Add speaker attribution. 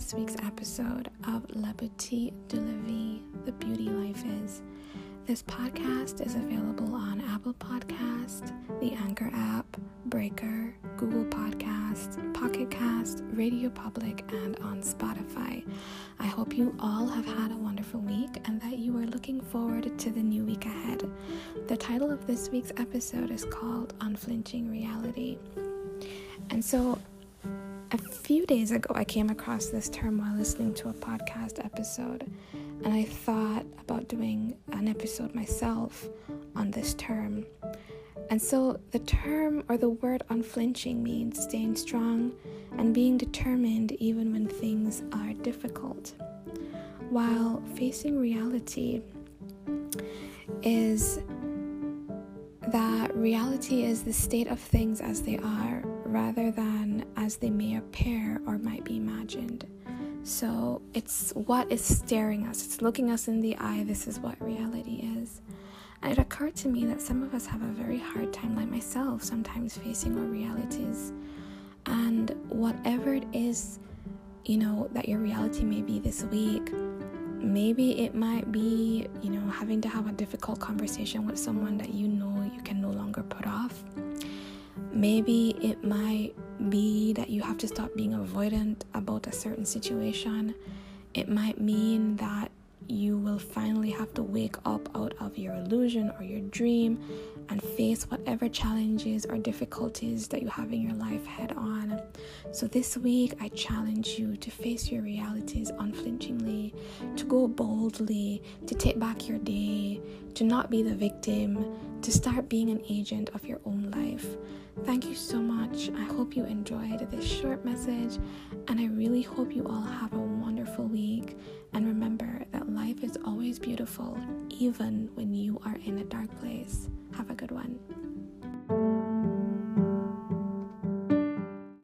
Speaker 1: this week's episode of La Boutique de la Vie, The Beauty Life Is. This podcast is available on Apple Podcast, the Anchor app, Breaker, Google Podcast, Pocket Cast, Radio Public, and on Spotify. I hope you all have had a wonderful week and that you are looking forward to the new week ahead. The title of this week's episode is called Unflinching Reality. And so a few days ago, I came across this term while listening to a podcast episode, and I thought about doing an episode myself on this term. And so, the term or the word unflinching means staying strong and being determined even when things are difficult. While facing reality is reality is the state of things as they are rather than as they may appear or might be imagined. So it's what is staring us, it's looking us in the eye. This is what reality is. And it occurred to me that some of us have a very hard time, like myself, sometimes facing our realities. And whatever it is, you know, that your reality may be this week, maybe it might be, you know, having to have a difficult conversation with someone that you know you can no longer put off Maybe it might be that you have to stop being avoidant about a certain situation. It might mean that you will finally have to wake up out of your illusion or your dream and face whatever challenges or difficulties that you have in your life head on. So, this week, I challenge you to face your realities unflinchingly, to go boldly, to take back your day, to not be the victim, to start being an agent of your own life. Thank you so much. I hope you enjoyed this short message, and I really hope you all have a wonderful week. And remember that life is always beautiful, even when you are in a dark place. Have a good one.